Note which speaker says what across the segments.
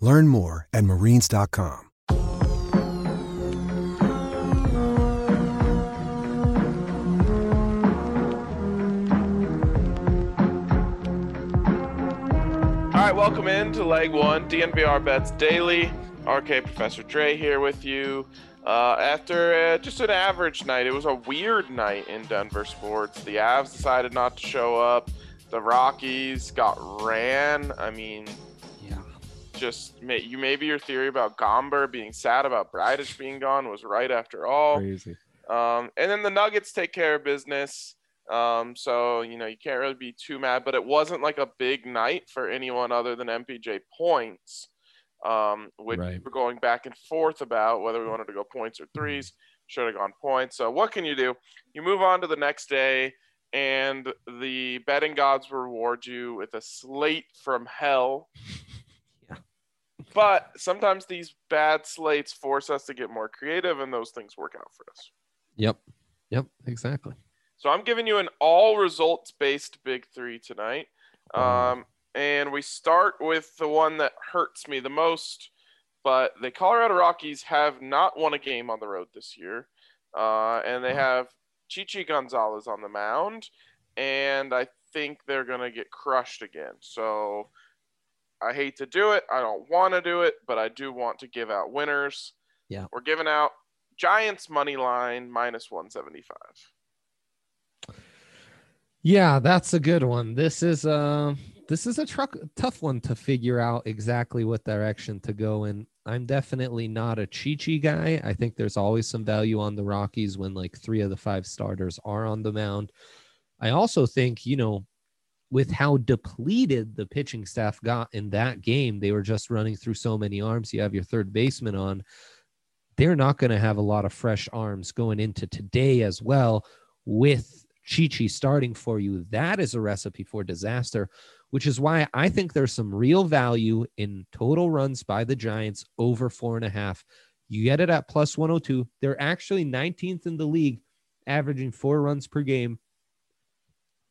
Speaker 1: Learn more at marines.com.
Speaker 2: All right, welcome into leg one, DNVR Bets Daily. RK Professor Dre here with you. Uh, after uh, just an average night, it was a weird night in Denver sports. The Avs decided not to show up. The Rockies got ran. I mean. Just may, you maybe your theory about Gomber being sad about Bridich being gone was right after all.
Speaker 3: Crazy.
Speaker 2: Um, and then the Nuggets take care of business. Um, so you know you can't really be too mad, but it wasn't like a big night for anyone other than MPJ points, um, which
Speaker 3: Right.
Speaker 2: we're going back and forth about whether we wanted to go points or threes. Should have gone points. So what can you do? You move on to the next day, and the betting gods reward you with a slate from hell. But sometimes these bad slates force us to get more creative, and those things work out for us.
Speaker 3: Yep. Yep. Exactly.
Speaker 2: So I'm giving you an all results based big three tonight. Um, and we start with the one that hurts me the most. But the Colorado Rockies have not won a game on the road this year. Uh, and they have Chichi Gonzalez on the mound. And I think they're going to get crushed again. So I hate to do it. I don't want to do it, but I do want to give out winners.
Speaker 3: Yeah.
Speaker 2: We're giving out Giants money line minus 175.
Speaker 3: Yeah, that's a good one. This is uh this is a truck tough one to figure out exactly what direction to go in. I'm definitely not a Chichi guy. I think there's always some value on the Rockies when like three of the five starters are on the mound. I also think, you know, with how depleted the pitching staff got in that game, they were just running through so many arms. You have your third baseman on. They're not going to have a lot of fresh arms going into today as well with Chichi starting for you. That is a recipe for disaster, which is why I think there's some real value in total runs by the Giants over four and a half. You get it at plus 102. They're actually 19th in the league, averaging four runs per game.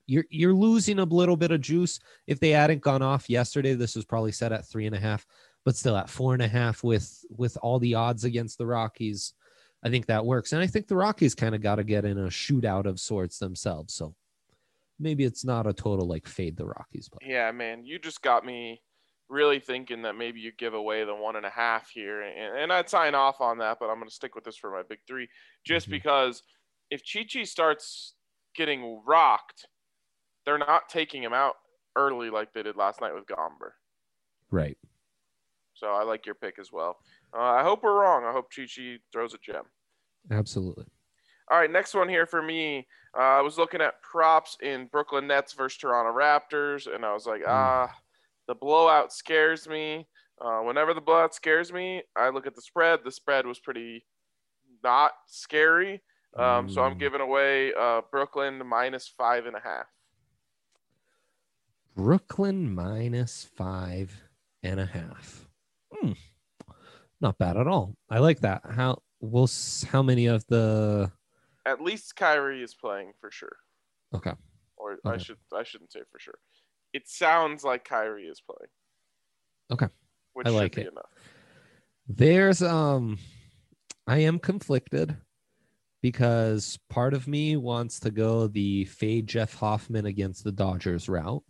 Speaker 3: You're you're losing a little bit of juice. If they hadn't gone off yesterday, this was probably set at three and a half, but still at four and a half with with all the odds against the Rockies. I think that works. And I think the Rockies kind of got to get in a shootout of sorts themselves. So maybe it's not a total like fade the Rockies play.
Speaker 2: Yeah, man, you just got me really thinking that maybe you give away the one and a half here, and, and I'd sign off on that. But I'm going to stick with this for my big three, just
Speaker 3: Mhm.
Speaker 2: because if Chichi starts getting rocked, they're not taking him out early like they did last night with Gomber.
Speaker 3: Right.
Speaker 2: So I like your pick as well. Uh, I hope we're wrong. I hope Chichi throws a gem.
Speaker 3: Absolutely.
Speaker 2: All right, next one here for me. Uh, I was looking at props in Brooklyn Nets versus Toronto Raptors, and I was like,
Speaker 3: Mm.
Speaker 2: ah, the blowout scares me. Uh, whenever the blowout scares me, I look at the spread. The spread was pretty not scary. Um, So I'm
Speaker 3: Mm.
Speaker 2: giving away uh, Brooklyn minus five and a half.
Speaker 3: Brooklyn minus five and a half. Hmm. Not bad at all. I like that. How will how many of the
Speaker 2: At least Kyrie is playing for sure.
Speaker 3: okay.
Speaker 2: Or I should I shouldn't say for sure. It sounds like Kyrie is playing.
Speaker 3: Okay.
Speaker 2: Which
Speaker 3: I
Speaker 2: should
Speaker 3: like
Speaker 2: be
Speaker 3: it.
Speaker 2: enough.
Speaker 3: There's um I am conflicted because part of me wants to go the fade Jeff Hoffman against the Dodgers route.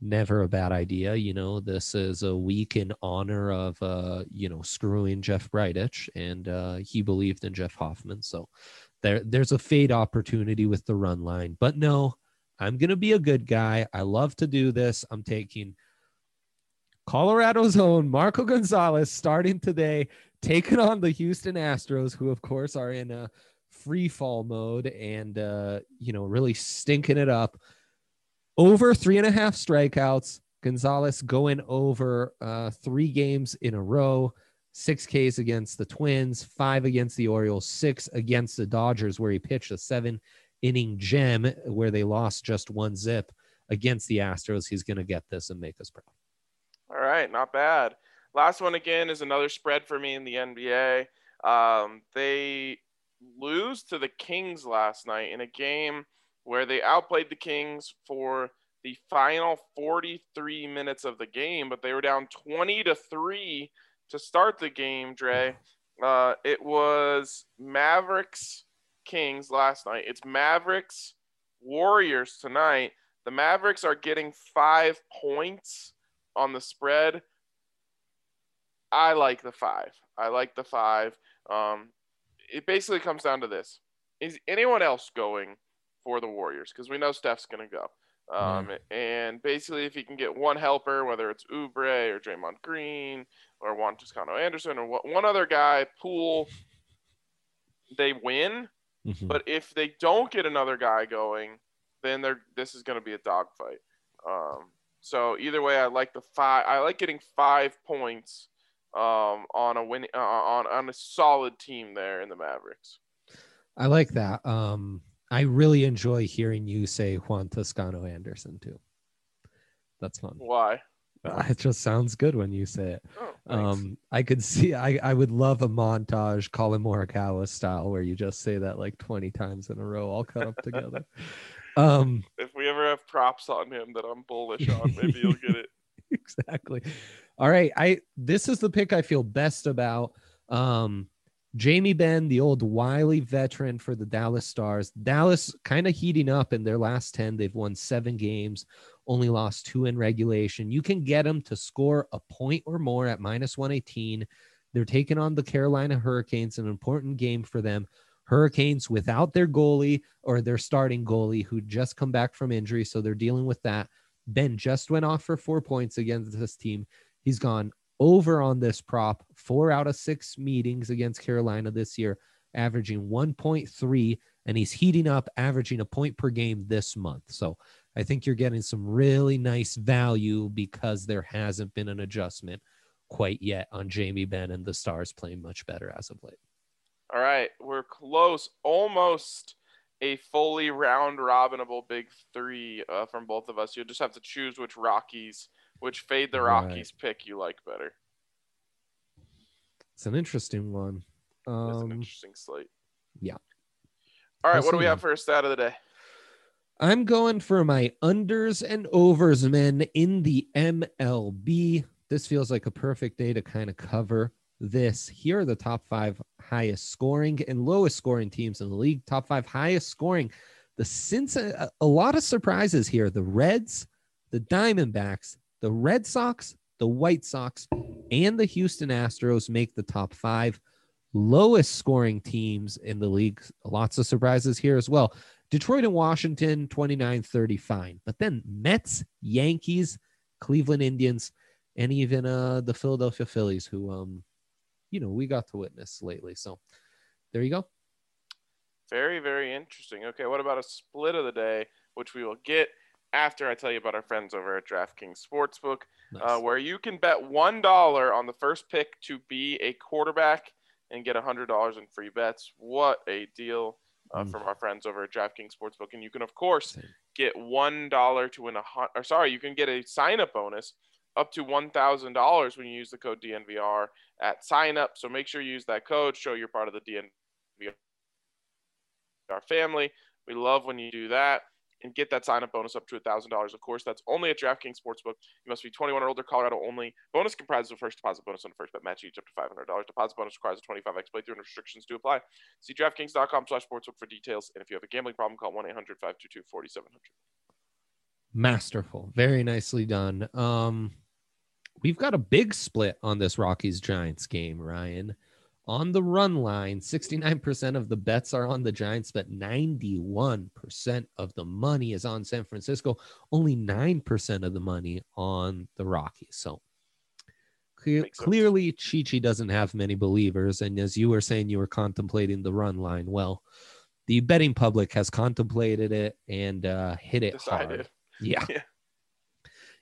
Speaker 3: Never a bad idea. You know, this is a week in honor of, uh, you know, screwing Jeff Bridich, and uh, he believed in Jeff Hoffman. So there, there's a fade opportunity with the run line. But no, I'm going to be a good guy. I love to do this. I'm taking Colorado's own Marco Gonzales starting today, taking on the Houston Astros, who, of course, are in a free fall mode and, uh, you know, really stinking it up over three and a half strikeouts. Gonzales going over uh, three games in a row, six Ks against the Twins, five against the Orioles, six against the Dodgers, where he pitched a seven inning gem where they lost just one zip against the Astros. He's going to get this and make us proud.
Speaker 2: All right, not bad. Last one again is another spread for me in the NBA. Um, they lose to the Kings last night in a game where they outplayed the Kings for the final 43 minutes of the game, but they were down 20 to 3 to start the game, Dre. Uh, it was Mavericks Kings last night. It's Mavericks Warriors tonight. The Mavericks are getting five points on the spread. I like the five. I like the five. Um, it basically comes down to this: Is anyone else going for the Warriors? Because we know Steph's going to go. Um, mm. And basically, if he can get one helper, whether it's Oubre or Draymond Green or Juan Toscano Anderson or one other guy, Poole, they win. Mm-hmm. But if they don't get another guy going, then they're this is going to be a dogfight. Um, so either way, I like the five. I like getting five points um, on a win uh, on on a solid team there in the Mavericks.
Speaker 3: I like that. Um, I really enjoy hearing you say Juan Toscano Anderson too. That's fun.
Speaker 2: Why?
Speaker 3: Uh, it just sounds good when you say it.
Speaker 2: Oh,
Speaker 3: um, I could see. I I would love a montage, Collin Morikawa style, where you just say that like twenty times in a row, all cut up together. Um,
Speaker 2: if we ever have props on him that I'm bullish on, maybe you'll get it.
Speaker 3: exactly. All right. I this is the pick I feel best about. Um, Jamie Benn, the old wily veteran for the Dallas Stars. Dallas kind of heating up in their last 10. They've won seven games, only lost two in regulation. You can get them to score a point or more at minus 118. They're taking on the Carolina Hurricanes, an important game for them. Hurricanes without their goalie or their starting goalie who just come back from injury. So they're dealing with that. Benn just went off for four points against this team. He's gone over on this prop four out of six meetings against Carolina this year, averaging 1.3, and he's heating up, averaging a point per game this month. So I think you're getting some really nice value because there hasn't been an adjustment quite yet on Jamie Benn and the Stars playing much better as of late.
Speaker 2: All right, we're close, almost a fully round robinable big three uh, from both of us. You'll just have to choose which Rockies, which fade the Rockies right. pick you like better.
Speaker 3: It's an interesting one. Um,
Speaker 2: it's an interesting slate.
Speaker 3: Yeah.
Speaker 2: All right, what do we have for a stat of the day?
Speaker 3: I'm going for my unders and overs men in the MLB. This feels like a perfect day to kind of cover this. Here are the top five highest scoring and lowest scoring teams in the league. Top five highest scoring. The since a, a lot of surprises here. The Reds, the Diamondbacks, the Red Sox, the White Sox, and the Houston Astros make the top five lowest scoring teams in the league. Lots of surprises here as well. Detroit and Washington, 29 30, fine. But then Mets, Yankees, Cleveland Indians, and even uh, the Philadelphia Phillies, who um, you know we got to witness lately. So there you go.
Speaker 2: Very very interesting. Okay, what about a split of the day, which we will get after I tell you about our friends over at DraftKings Sportsbook, uh, nice. uh, where you can bet one dollar on the first pick to be a quarterback and get a hundred dollars in free bets. What a deal! Uh, mm. From our friends over at DraftKings Sportsbook, and you can of course get one dollar to win a hundred. Or sorry, you can get a sign-up bonus up to $1,000 when you use the code DNVR at sign up. So make sure you use that code, show you're part of the DNVR family. We love when you do that and get that sign up bonus up to $1,000. Of course, that's only at DraftKings Sportsbook. You must be 21 or older, Colorado only. Bonus comprises of first deposit bonus on first bet match each up to $500. Deposit bonus requires a 25x playthrough and restrictions do apply. See DraftKings.com slash sportsbook for details. And if you have a gambling problem, call 1 800 522 4700.
Speaker 3: Masterful. Very nicely done. Um, we've got a big split on this Rockies Giants game, Ryan. On the run line, 69% of the bets are on the Giants, but 91% of the money is on San Francisco. Only 9% of the money on the Rockies. So clear, clearly, Chichi doesn't have many believers. And as you were saying, you were contemplating the run line. Well, the betting public has contemplated it and uh, hit it Decided. hard. Yeah. yeah.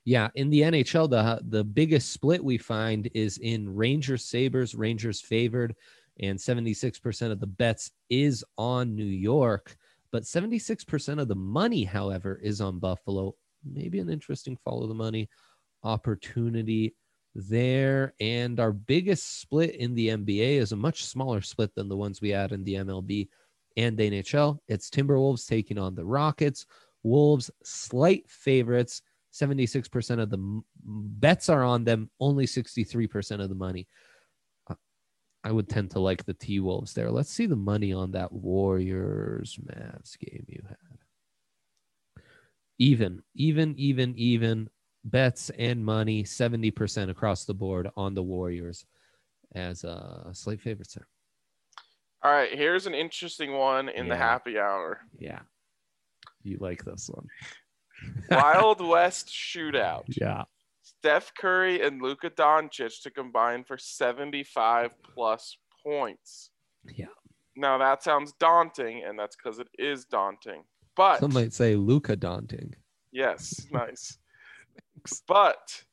Speaker 3: Yeah, in the NHL, the the biggest split we find is in Rangers Sabres. Rangers favored, and 76% of the bets is on New York, but 76% of the money, however, is on Buffalo. Maybe an interesting follow the money opportunity there. And our biggest split in the NBA is a much smaller split than the ones we had in the MLB and the NHL. It's Timberwolves taking on the Rockets. Wolves slight favorites 76% of the bets are on them, only 63% of the money. I would tend to like the T Wolves there. Let's see the money on that Warriors Mavs game you had. Even, even, even, even bets and money, 70% across the board on the Warriors as a slate favorite, sir.
Speaker 2: All right, here's an interesting one in yeah. the happy hour.
Speaker 3: Yeah. You like this one.
Speaker 2: Wild West shootout.
Speaker 3: Yeah.
Speaker 2: Steph Curry and Luka Doncic to combine for 75 plus points.
Speaker 3: Yeah.
Speaker 2: Now that sounds daunting, and that's because it is daunting. But
Speaker 3: some might say Luka daunting.
Speaker 2: Yes, nice. but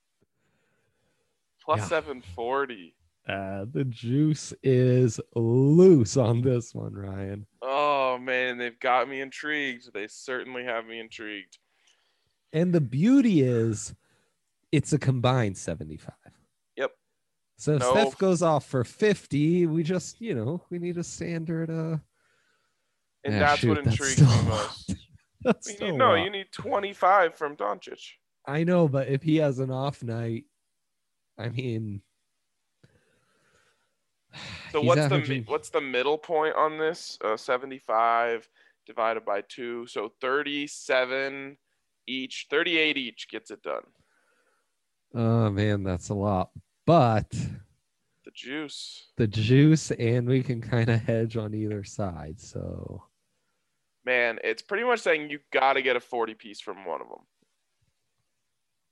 Speaker 2: plus yeah. 740.
Speaker 3: Uh, the juice is loose on this one, Ryan.
Speaker 2: Oh man, they've got me intrigued. They certainly have me intrigued.
Speaker 3: And the beauty is it's a combined 75.
Speaker 2: Yep.
Speaker 3: So if no. Steph goes off for 50, we just, you know, we need a standard uh
Speaker 2: and that's shoot, what intrigues me most. that's you need, no, you need 25 from Doncic.
Speaker 3: I know, but if he has an off night, I mean
Speaker 2: So what's averaging... the what's the middle point on this? Uh, 75 divided by 2, so 37 each, 38 each gets it done.
Speaker 3: Oh man, that's a lot. But
Speaker 2: the juice.
Speaker 3: The juice and we can kind of hedge on either side. So
Speaker 2: man, it's pretty much saying you got to get a 40 piece from one of them.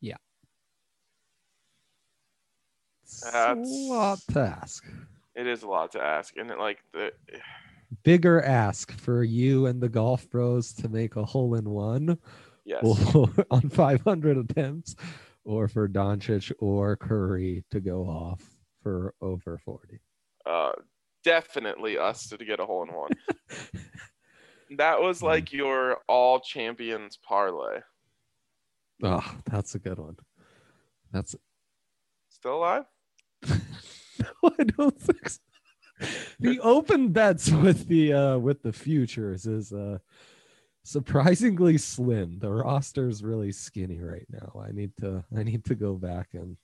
Speaker 3: Yeah.
Speaker 2: That's
Speaker 3: a lot to ask.
Speaker 2: It is a lot to ask. And it, like the
Speaker 3: bigger ask for you and the golf bros to make a hole in one
Speaker 2: Yes.
Speaker 3: on 500 attempts, or for Doncic or Curry to go off for over 40.
Speaker 2: Uh, definitely us to get a hole in one. that was mm. like your all champions parlay.
Speaker 3: Oh, that's a good one. That's
Speaker 2: still alive.
Speaker 3: no, I don't think so. The open bets with the uh with the futures is uh surprisingly slim. The roster's really skinny right now. I need to I need to go back and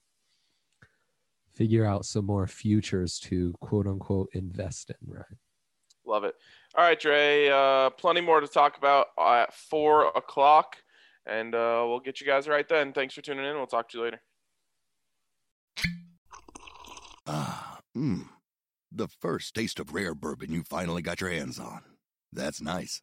Speaker 3: figure out some more futures to quote unquote invest in, right?
Speaker 2: Love it. All right, Dre. Uh, plenty more to talk about at four o'clock, and uh, we'll get you guys right then. Thanks for tuning in. We'll talk to you later.
Speaker 4: Ah, mmm. The first taste of rare bourbon you finally got your hands on. That's nice.